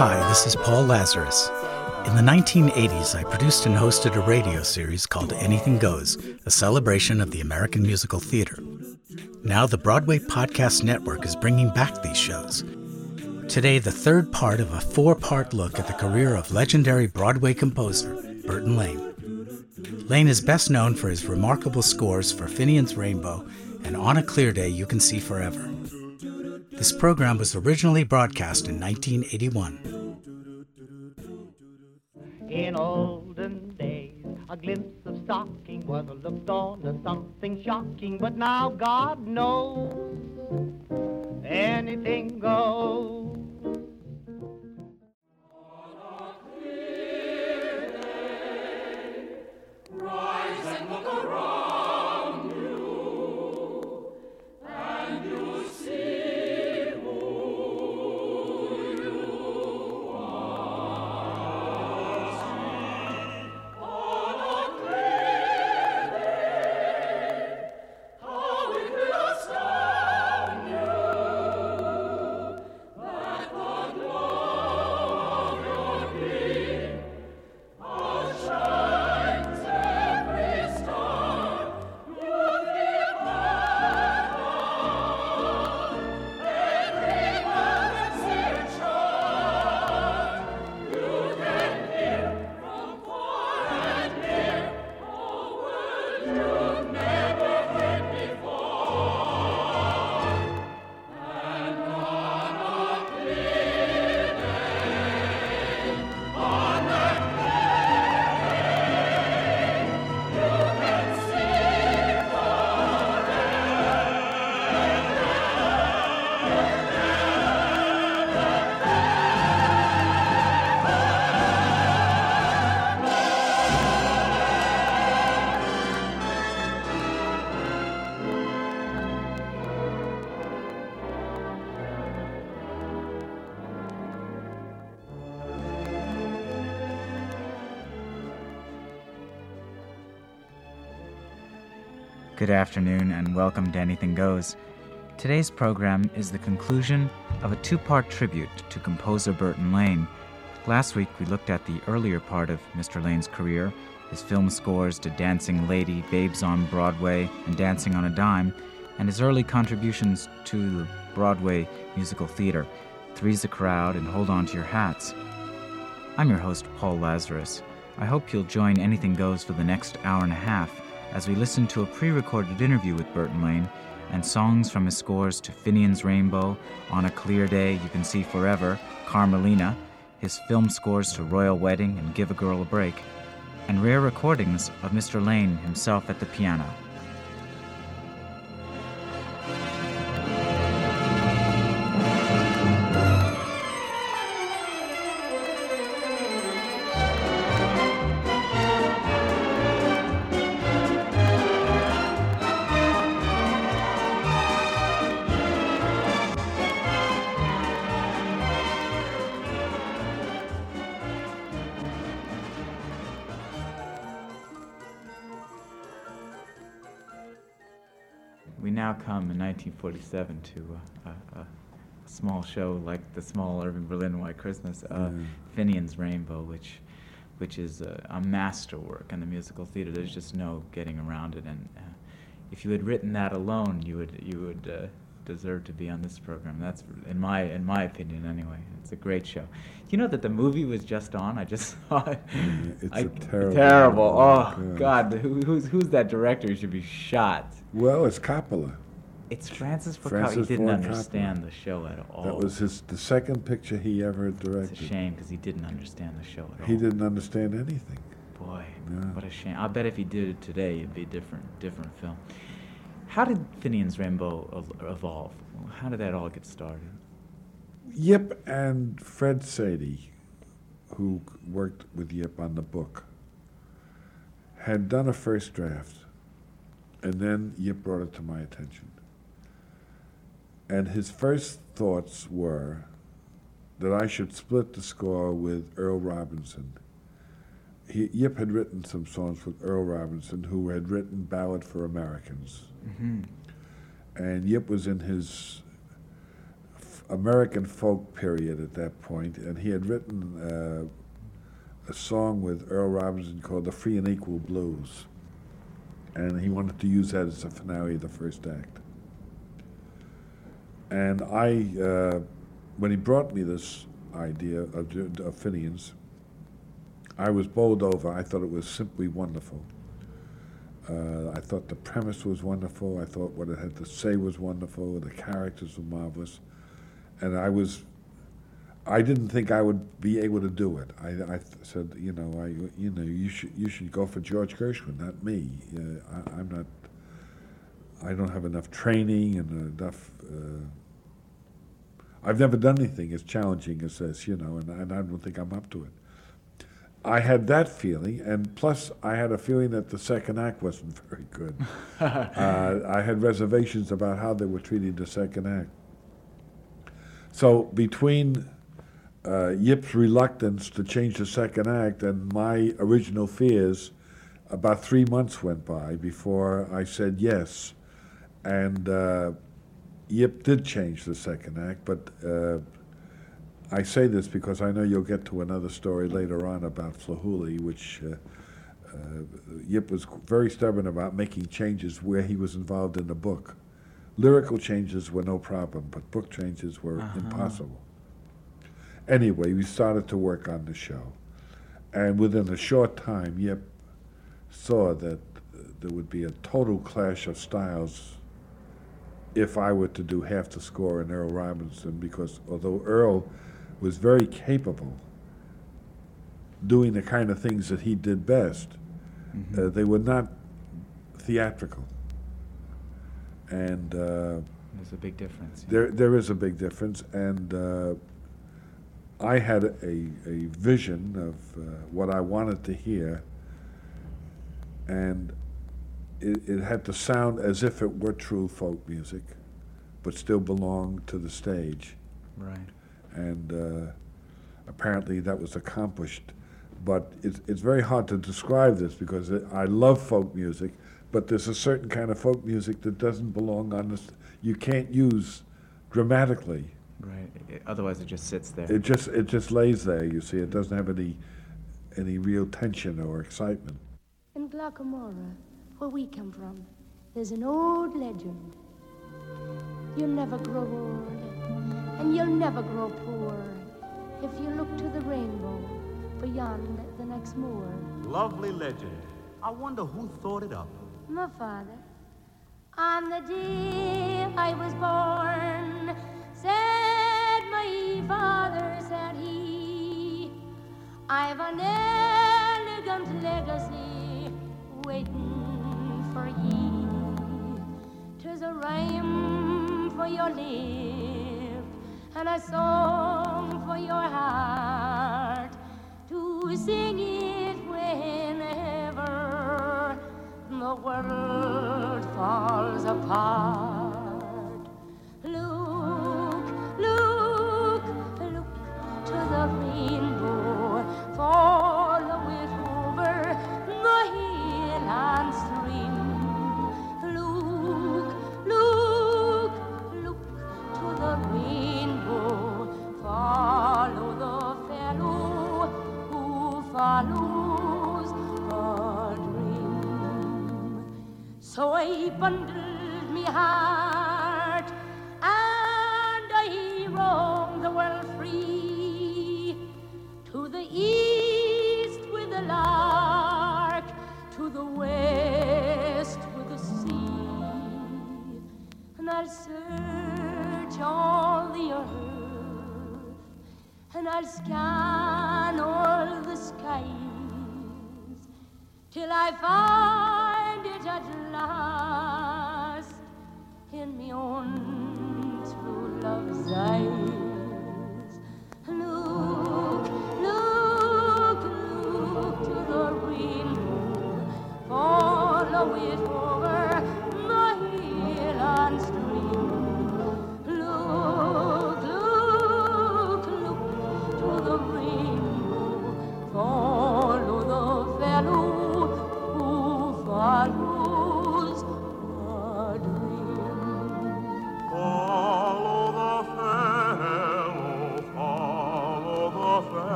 Hi, this is Paul Lazarus. In the 1980s, I produced and hosted a radio series called Anything Goes, a celebration of the American musical theater. Now, the Broadway Podcast Network is bringing back these shows. Today, the third part of a four part look at the career of legendary Broadway composer Burton Lane. Lane is best known for his remarkable scores for Finian's Rainbow and On a Clear Day You Can See Forever. This program was originally broadcast in 1981. In olden days, a glimpse of stocking was looked on as something shocking, but now God knows anything goes. Rise and look around. Good afternoon and welcome to Anything Goes. Today's program is the conclusion of a two part tribute to composer Burton Lane. Last week we looked at the earlier part of Mr. Lane's career, his film scores to Dancing Lady, Babes on Broadway, and Dancing on a Dime, and his early contributions to the Broadway musical theater, Three's a Crowd and Hold On to Your Hats. I'm your host, Paul Lazarus. I hope you'll join Anything Goes for the next hour and a half as we listen to a pre recorded interview with Burton Lane and songs from his scores to Finian's Rainbow, On a Clear Day You Can See Forever, Carmelina, his film scores to Royal Wedding and Give a Girl a Break, and rare recordings of Mr. Lane himself at the piano. Now come in 1947 to uh, a, a, small show like the small Irving Berlin White Christmas, uh, Finian's Rainbow, which which is a, a masterwork in the musical theater. There's just no getting around it. And uh, if you had written that alone, you would you would uh, deserve to be on this program. That's in my in my opinion anyway. It's a great show. You know that the movie was just on? I just saw it. it's I- a terrible Terrible. Oh Yeah. God, who, who's who's that director? He should be shot. Well, it's Coppola. It's Francis Ford Coppola. Francis He didn't Ford understand the show at all. That was his the second picture he ever It's a directed. shame because he didn't understand the show at all. He didn't understand anything. Boy, Yeah. what a shame. I bet if he did it today, it'd be a different, different film. How did Finian's Rainbow evolve? How did that all get started? Yip and Fred Saidy, who worked with Yip on the book, had done a first draft, and then Yip brought it to my attention. And his first thoughts were that I should split the score with Earl Robinson. He, Yip had written some songs with Earl Robinson, who had written Ballad for Americans. And Yip was in his f- American folk period at that point, and he had written uh, a song with Earl Robinson called "The Free and Equal Blues," and he wanted to use that as the finale of the first act. And I, uh, when he brought me this idea of, of Finian's, I was bowled over. I thought it was simply wonderful. Uh, I thought the premise was wonderful. I thought what it had to say was wonderful. The characters were marvelous, and I was. I didn't think I would be able to do it. I, I said, you know, I, you know, you should you should go for George Gershwin, not me. Uh, I, I'm not. I don't have enough training and enough. Uh, I've never done anything as challenging as this, you know, and, and I don't think I'm up to it. I had that feeling, and plus I had a feeling that the second act wasn't very good. uh, I had reservations about how they were treating the second act. So between uh, Yip's reluctance to change the second act and my original fears, about three months went by before I said yes, and uh, Yip did change the second act, but. Uh, I say this because I know you'll get to another story later on about Flahooley, which uh, uh, Yip was very stubborn about making changes where he was involved in the book. Lyrical changes were no problem, but book changes were impossible. Anyway, we started to work on the show, and within a short time, Yip saw that there would be a total clash of styles if I were to do half the score in Earl Robinson, because although Earl was very capable doing the kind of things that he did best, uh, they were not theatrical. And uh, There's a big difference. there, there is a big difference, and uh, I had a, a vision of uh, what I wanted to hear, and it, it had to sound as if it were true folk music, but still belong to the stage. Right. And uh, apparently that was accomplished. But it's, it's very hard to describe this because it, I love folk music, but there's a certain kind of folk music that doesn't belong on this. You can't use dramatically. Right. I- otherwise, it just sits there. It just it just lays there. You see, it doesn't have any any real tension or excitement. In Glocca Morra, where we come from, there's an old legend. You'll never grow old, and you'll never grow poor if you look to the rainbow beyond the next moor. Lovely legend. I wonder who thought it up. My father, on the day I was born, said father, said he, I've an elegant legacy waiting for ye. Tis a rhyme for your lip and a song for your heart to sing it whenever the world falls apart. Rainbow, follow it over the hill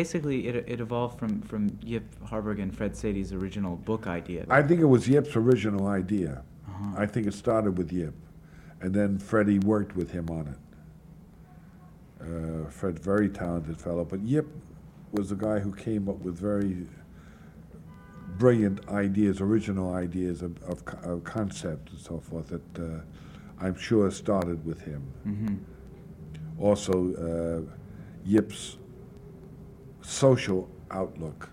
Basically, it, it evolved from, from Yip Harburg and Fred Saidy's original book idea. I think it was Yip's original idea. I think it started with Yip, and then Freddie worked with him on it. Uh, Fred, very talented fellow, but Yip was the guy who came up with very brilliant ideas, original ideas of, of, of concept and so forth that uh, I'm sure started with him. hmm Also, uh, Yip's social outlook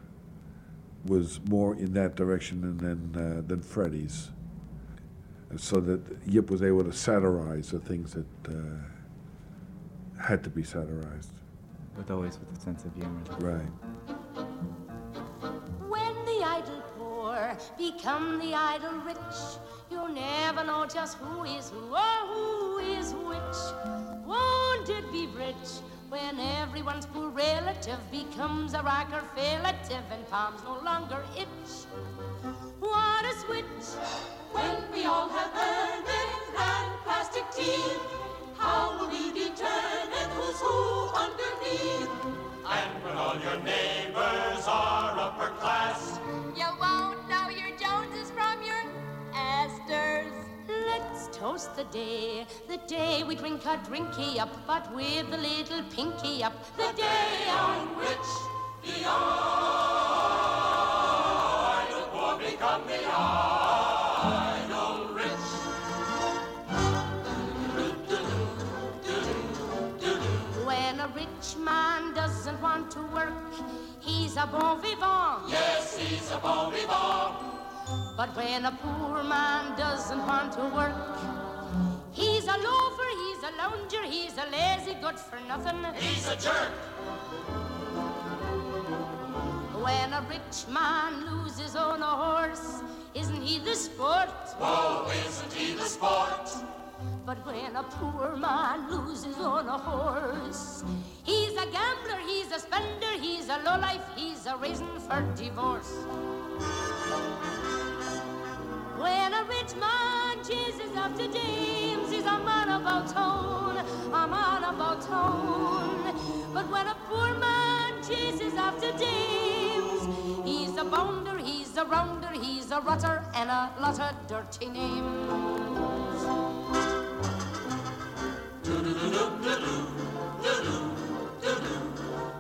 was more in that direction than than, uh, than Freddie's, And so that Yip was able to satirize the things that uh, had to be satirized. But always with a sense of humor. Right. When the idle poor become the idle rich, you'll never know just who is who or who is which. Won't it be rich when everyone's poor relative becomes a Rockefeller relative and palms no longer itch? What a switch! When we all have earnings and plastic teeth, how will we determine who's who underneath? And when all your neighbors are upper class, toast the day, the day we drink our drinky up, but with a little pinky up. The day on which The idle poor become the idle rich. When a rich man doesn't want to work, he's a bon vivant. Yes, he's a bon vivant. But when a poor man doesn't want to work, he's a loafer, he's a lounger, he's a lazy good for nothing. He's a jerk. When a rich man loses on a horse, isn't he the sport? Oh, isn't he the sport? But when a poor man loses on a horse, he's a gambler, he's a spender, he's a lowlife, he's a reason for divorce. When a rich man chases after dames, he's a man about town, a man about town. But when a poor man chases after dames, he's a bounder, he's a rounder, he's a rotter, and a lot of dirty names.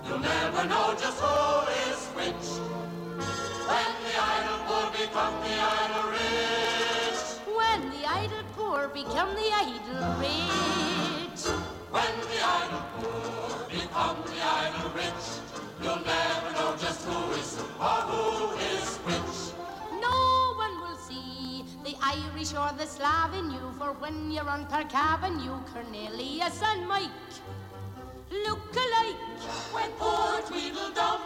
You'll never know just who become the idle rich. When the idle poor become the idle rich. You'll never know just who is or who is which. No one will see the Irish or the Slav in you, for when you're on Park Avenue, Cornelius and Mike look alike. When poor Tweedledum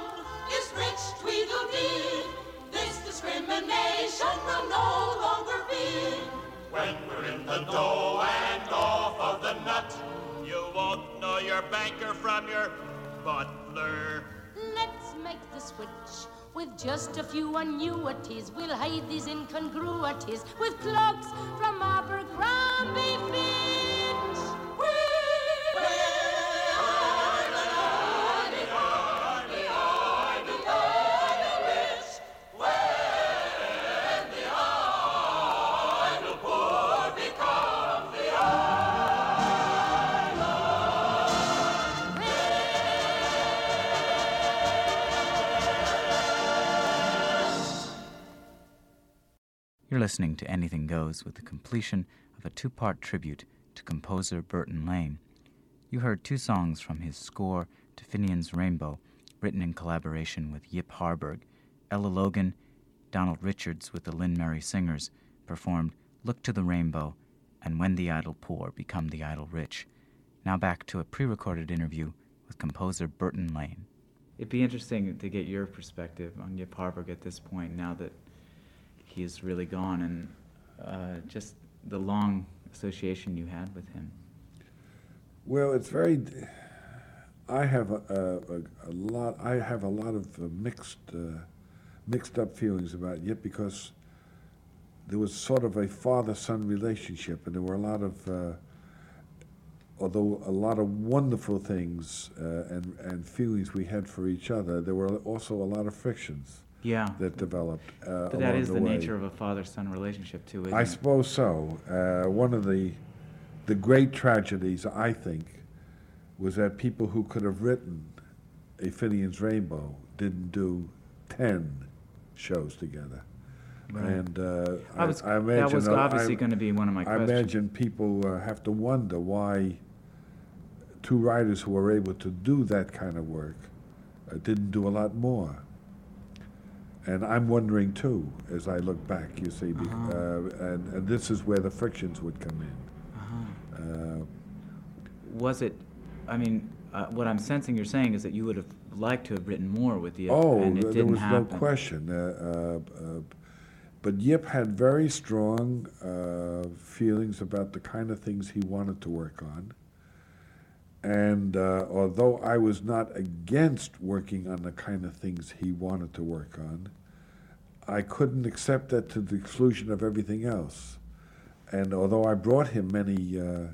is rich Tweedledee, this discrimination will no longer be. When we're in the dough and off of the nut, you won't know your banker from your butler. Let's make the switch. With just a few annuities, we'll hide these incongruities with cloaks from Abercrombie Fitch. Listening to Anything Goes with the completion of a two part tribute to composer Burton Lane. You heard two songs from his score to Finian's Rainbow, written in collaboration with Yip Harburg. Ella Logan, Donald Richards with the Lynn Murray Singers performed Look to the Rainbow and When the Idle Poor Become the Idle Rich. Now back to a pre recorded interview with composer Burton Lane. It'd be interesting to get your perspective on Yip Harburg at this point now that he's really gone and uh, just the long association you had with him. Well, it's very. I have a, a, a lot. I have a lot of uh, mixed, uh, mixed up feelings about Yip because there was sort of a father-son relationship, and there were a lot of, uh, although a lot of wonderful things uh, and and feelings we had for each other, there were also a lot of frictions. Yeah. That developed. Uh, but that is the, the way. nature of a father-son relationship too, isn't I it? suppose so. Uh, one of the the great tragedies, I think, was that people who could have written a Finian's Rainbow didn't do ten shows together. Right. And uh, I was- I, I that was obviously gonna be one of my questions. I questions. imagine people uh, have to wonder why two writers who were able to do that kind of work uh, didn't do a lot more. And I'm wondering too, as I look back, you see, Uh-huh. uh, and, and this is where the frictions would come in. Uh-huh. Uh, Was it? I mean, uh, what I'm sensing you're saying is that you would have liked to have written more with Yip, oh, and it th- didn't there was happen. no question. Uh, uh, uh, but Yip had very strong uh, feelings about the kind of things he wanted to work on. And uh, although I was not against working on the kind of things he wanted to work on, I couldn't accept that to the exclusion of everything else. And although I brought him many, uh,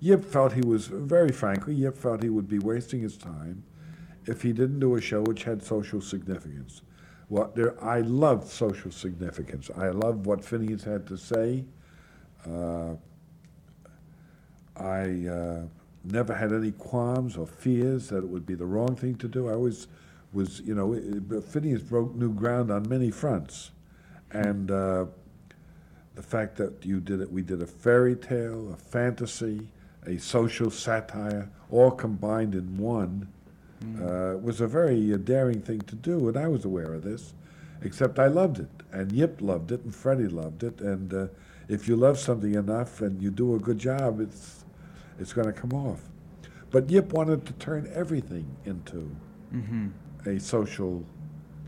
Yip felt he was, very frankly, Yip felt he would be wasting his time if he didn't do a show which had social significance. Well, there, I loved social significance. I loved what Finian's had to say. Uh, I uh, never had any qualms or fears that it would be the wrong thing to do. I always was, you know, it- Finian's broke new ground on many fronts, and uh, the fact that you did it, we did a fairy tale, a fantasy, a social satire, all combined in one, uh, was a very uh, daring thing to do, and I was aware of this. Except I loved it, and Yip loved it, and Freddie loved it, and uh, if you love something enough and you do a good job, it's it's going to come off. But Yip wanted to turn everything into Mm-hmm. a social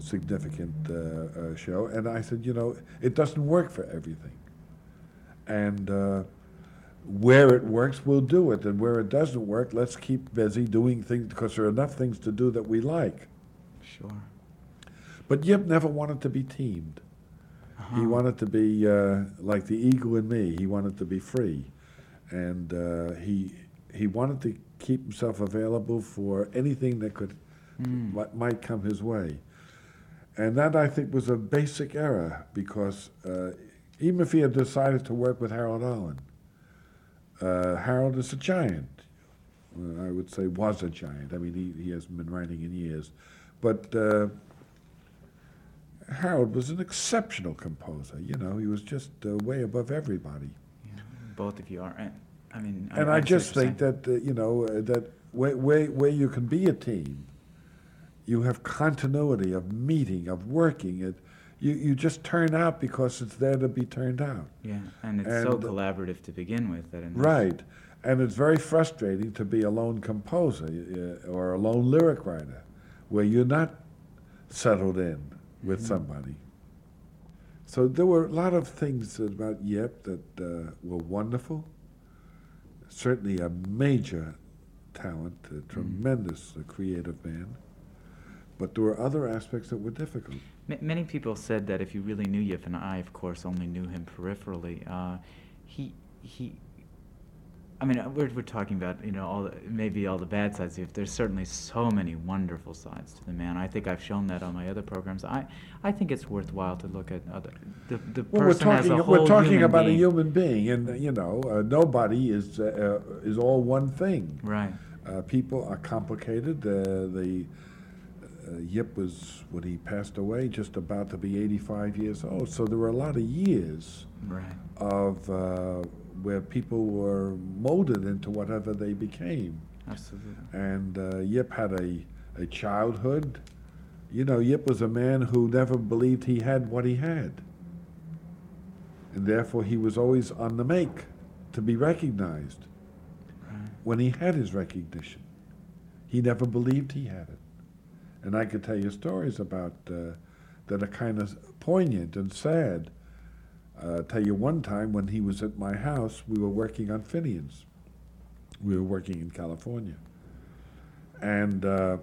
significant uh, uh, show. And I said, you know, it doesn't work for everything. And uh, where it works, we'll do it. And where it doesn't work, let's keep busy doing things because there are enough things to do that we like. Sure. But Yip never wanted to be teamed. He Uh-huh. wanted to be uh, like the eagle in me. He wanted to be free, and uh, he he wanted to keep himself available for anything that could Mm. mi- might come his way. And that I think was a basic error because uh, even if he had decided to work with Harold Arlen, uh, Harold is a giant. Uh, I would say was a giant. I mean, he, he hasn't been writing in years, but. Uh, Harold was an exceptional composer. You know, he was just uh, way above everybody. Both of you are. And, I mean, And I, I, just think that, uh, you know, uh, that where, where, where you can be a team, you have continuity of meeting, of working. It, you, you just turn out because it's there to be turned out. Yeah, and it's so collaborative to begin with that. Right. And it's very frustrating to be a lone composer uh, or a lone lyric writer where you're not settled in with Mhm. somebody. So there were a lot of things about Yip that uh, were wonderful. Certainly a major talent, a tremendous uh, creative man. But there were other aspects that were difficult. Ma- many people said that if you really knew Yip, and I, of course, only knew him peripherally, uh, he he. I mean, uh, we're we're talking about you know all the, maybe all the bad sides. If there's certainly so many wonderful sides to the man, I think I've shown that on my other programs. I I think it's worthwhile to look at other the the Well, we're person as talking a whole we're talking about being. a human being, and uh, you know, uh, nobody is uh, uh, is all one thing. Right. Uh, people are complicated. Uh, the uh, Yip was when he passed away, just about to be 85 years old. So there were a lot of years Right. of uh, where people were molded into whatever they became. Absolutely. And uh, Yip had a, a childhood. You know, Yip was a man who never believed he had what he had. And therefore, he was always on the make to be recognized. When he had his recognition, he never believed he had it. And I could tell you stories about uh, that are kind of poignant and sad. Uh, tell you one time when he was at my house, we were working on Finians. We were working in California. And uh,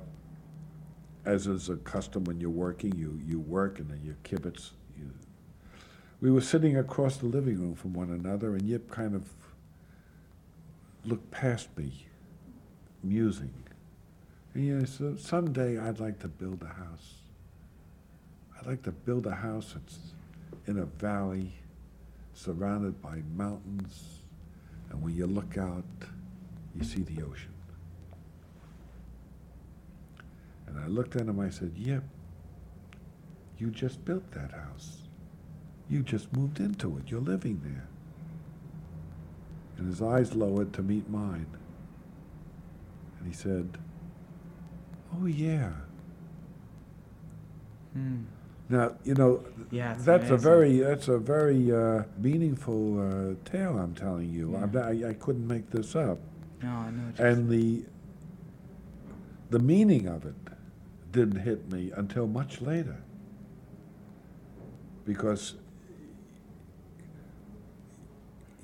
as is a custom when you're working, you, you work and then you kibitz. You, we were sitting across the living room from one another, and Yip kind of looked past me, musing. And he said, Someday I'd like to build a house. I'd like to build a house that's in a valley surrounded by mountains, and when you look out, you see the ocean. And I looked at him, I said, Yip, you just built that house. You just moved into it. You're living there. And his eyes lowered to meet mine. And he said, Oh, yeah. Hmm. Now, you know, Yeah, that's a very that's a very uh, meaningful uh, tale I'm telling you. I'm not- I, I couldn't make this up. No, I know. And the the meaning of it didn't hit me until much later. Because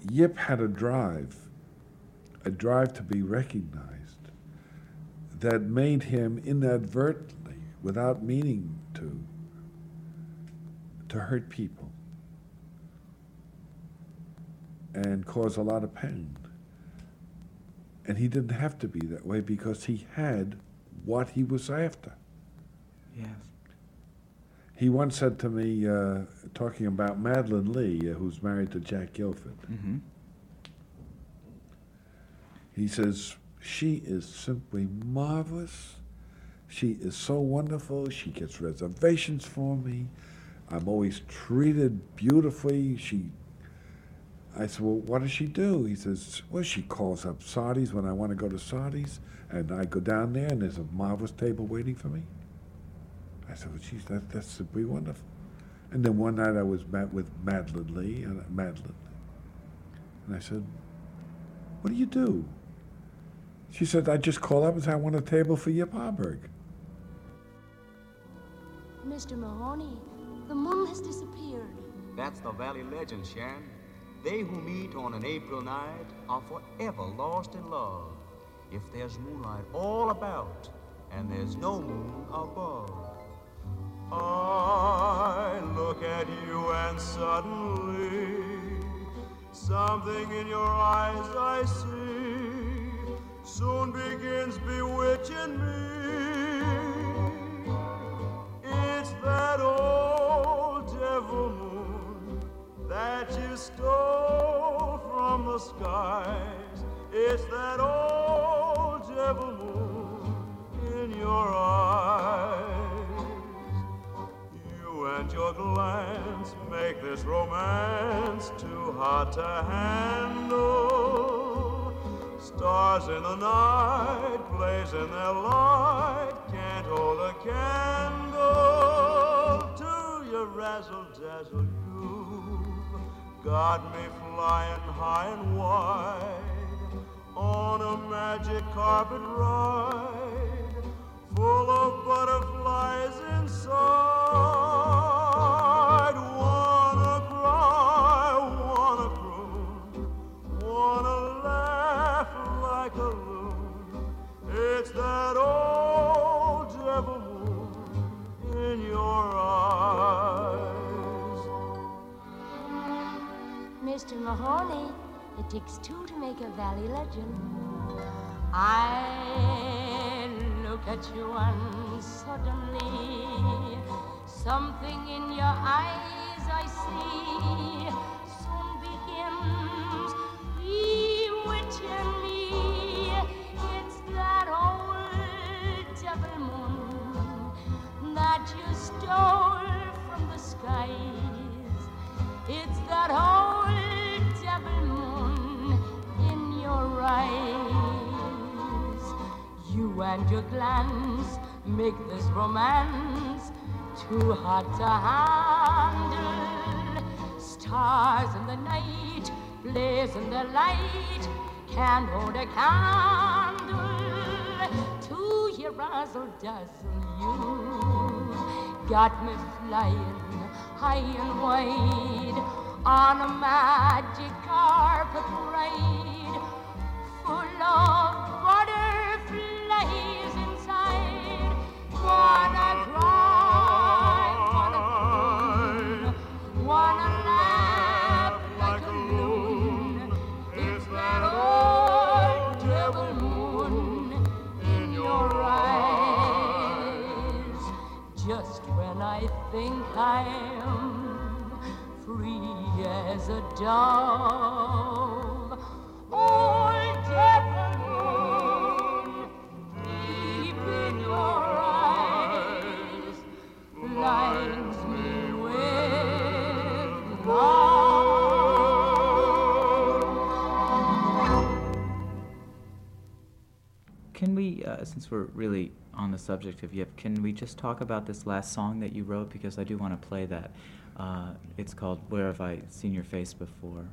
Yip had a drive, a drive to be recognized, that made him inadvertently, without meaning to, to hurt people and cause a lot of pain. And he didn't have to be that way because he had what he was after. Yes. He once said to me, uh, talking about Madeline Lee, uh, who's married to Jack Gilford, Mm-hmm. he says, She is simply marvelous. She is so wonderful. She gets reservations for me. I'm always treated beautifully. She I said, Well, what does she do? He says, Well, she calls up Sardi's when I want to go to Sardi's, and I go down there, and there's a marvelous table waiting for me. I said, Well, geez, that, that's simply wonderful. And then one night I was met with Madeline Lee, and uh, Madeline. And I said, What do you do? She said, I just call up and say, I want a table for Yip Harburg. Mr. Mahoney, the moon has disappeared. That's the Valley legend, Sharon. They who meet on an April night are forever lost in love. If there's moonlight all about and there's no moon above. I look at you and suddenly something in your eyes I see soon begins bewitching me. You stole from the skies. It's that old devil moon in your eyes. You and your glance make this romance too hard to handle. Stars in the night, blazing their light, can't hold a candle to your razzle dazzle. You've got me flying high and wide on a magic carpet ride full of butterflies inside. Takes two to make a valley legend. I look at you and suddenly something in your eyes I see Glance make this romance too hot to handle. Stars in the night, blaze in the light, can't hold a candle to your razzle dazzle. You got me flying high and wide on a magic carpet ride full of a dove. Deep in your eyes, blinds me with love. Can we, uh, since we're really on the subject of Yip, can we just talk about this last song that you wrote? Because I do want to play that. Uh, it's called Where Have I Seen Your Face Before?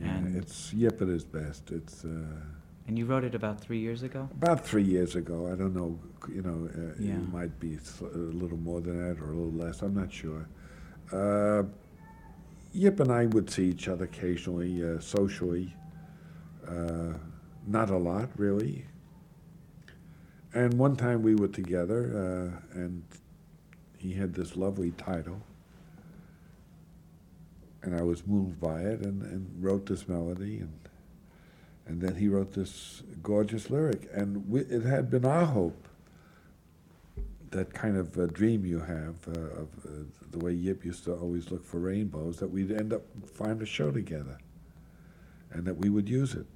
Yeah, and, it's Yip at his best. It's uh, and you wrote it about three years ago? about three years ago. I don't know. You know, uh, Yeah. it might be a little more than that or a little less. I'm not sure. Uh, Yip and I would see each other occasionally, uh, socially. Uh, not a lot, really. And one time we were together, uh, and he had this lovely title, and I was moved by it, and, and wrote this melody, and and then he wrote this gorgeous lyric, and we, it had been our hope. That kind of uh, dream you have uh, of uh, the way Yip used to always look for rainbows, that we'd end up find a show together, and that we would use it.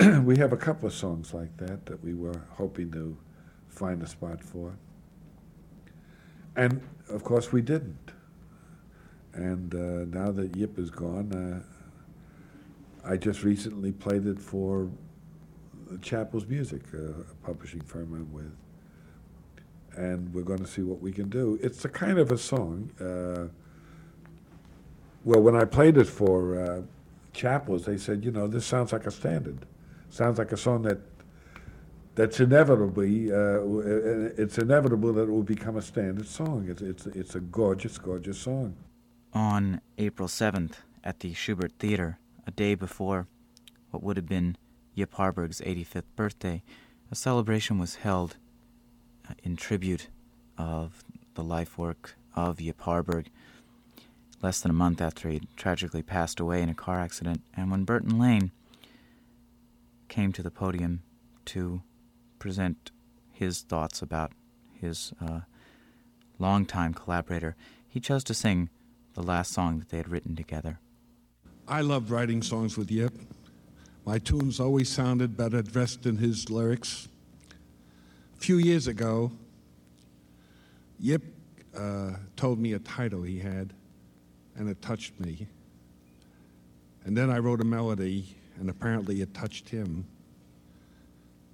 we have a couple of songs like that that we were hoping to find a spot for. And of course, we didn't. And uh, now that Yip is gone, uh, I just recently played it for Chappell's Music, uh, a publishing firm I'm with. And we're going to see what we can do. It's a kind of a song. Uh, well, when I played it for uh, Chappell's, they said, you know, this sounds like a standard. Sounds like a song that that's inevitably uh, it's inevitable that it will become a standard song. It's it's it's a gorgeous, gorgeous song. On April 7th at the Shubert Theater, a day before what would have been Yip Harburg's 85th birthday, a celebration was held uh, in tribute of the life work of Yip Harburg. Less than a month after he tragically passed away in a car accident, and when Burton Lane came to the podium to present his thoughts about his uh, longtime collaborator, he chose to sing the last song that they had written together. I loved writing songs with Yip. My tunes always sounded better dressed in his lyrics. A few years ago, Yip uh, told me a title he had, and it touched me. And then I wrote a melody, and apparently it touched him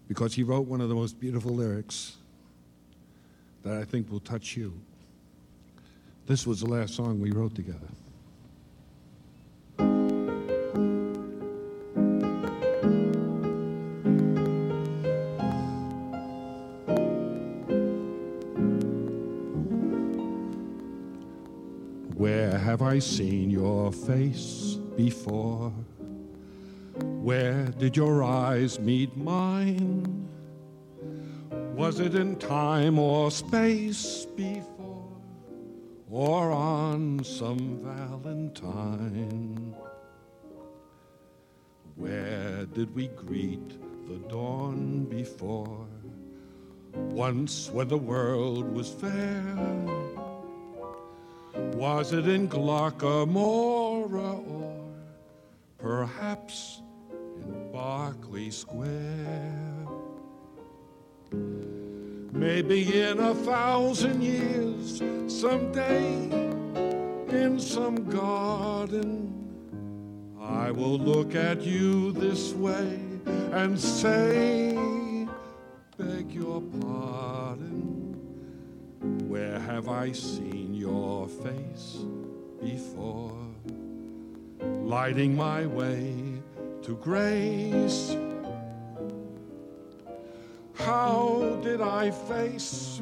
because he wrote one of the most beautiful lyrics that I think will touch you. This was the last song we wrote together. Where have I seen your face before? Where did your eyes meet mine? Was it in time or space before? Or on some Valentine. Where did we greet the dawn before? Once when the world was fair. Was it in Glocca Morra or perhaps in Berkeley Square? Maybe in a thousand years, someday, in some garden, I will look at you this way and say, beg your pardon. Where have I seen your face before? Lighting my way to grace. How did I face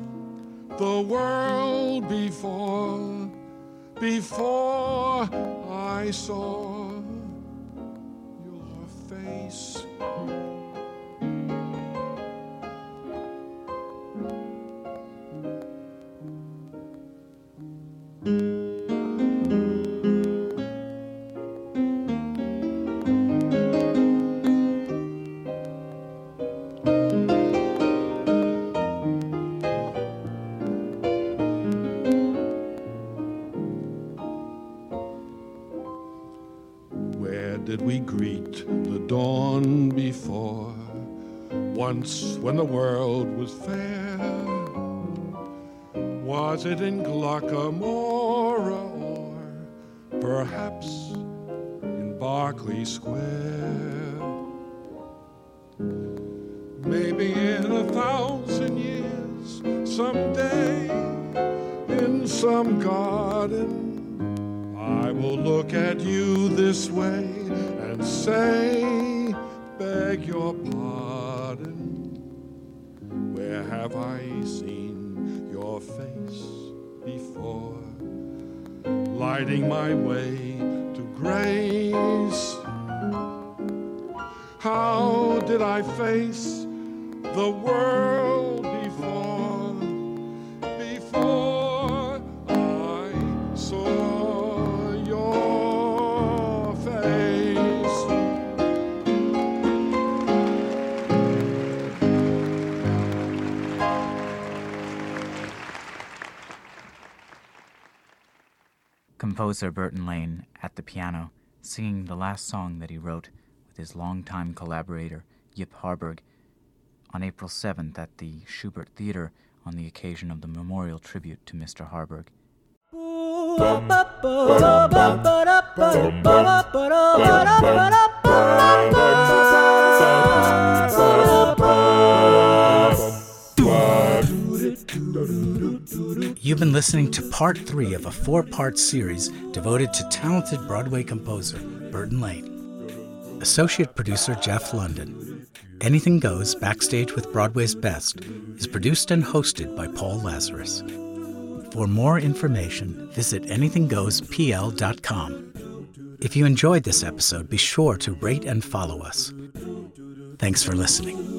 the world before? Before I saw we greet the dawn before? Once when the world was fair. Was it in Glocca Morra or perhaps in Berkeley Square? Maybe in a thousand years, someday, in some garden. I will look at you this way say, beg your pardon. Where have I seen your face before? Lighting my way to grace. How did I face the world Composer Burton Lane at the piano, singing the last song that he wrote with his longtime collaborator Yip Harburg on April 7th at the Shubert Theater on the occasion of the memorial tribute to Mr. Harburg. You've been listening to part three of a four part series devoted to talented Broadway composer Burton Lane. Associate producer Jeff London. Anything Goes Backstage with Broadway's Best is produced and hosted by Paul Lazarus. For more information, visit anythinggoespl.com. If you enjoyed this episode, be sure to rate and follow us. Thanks for listening.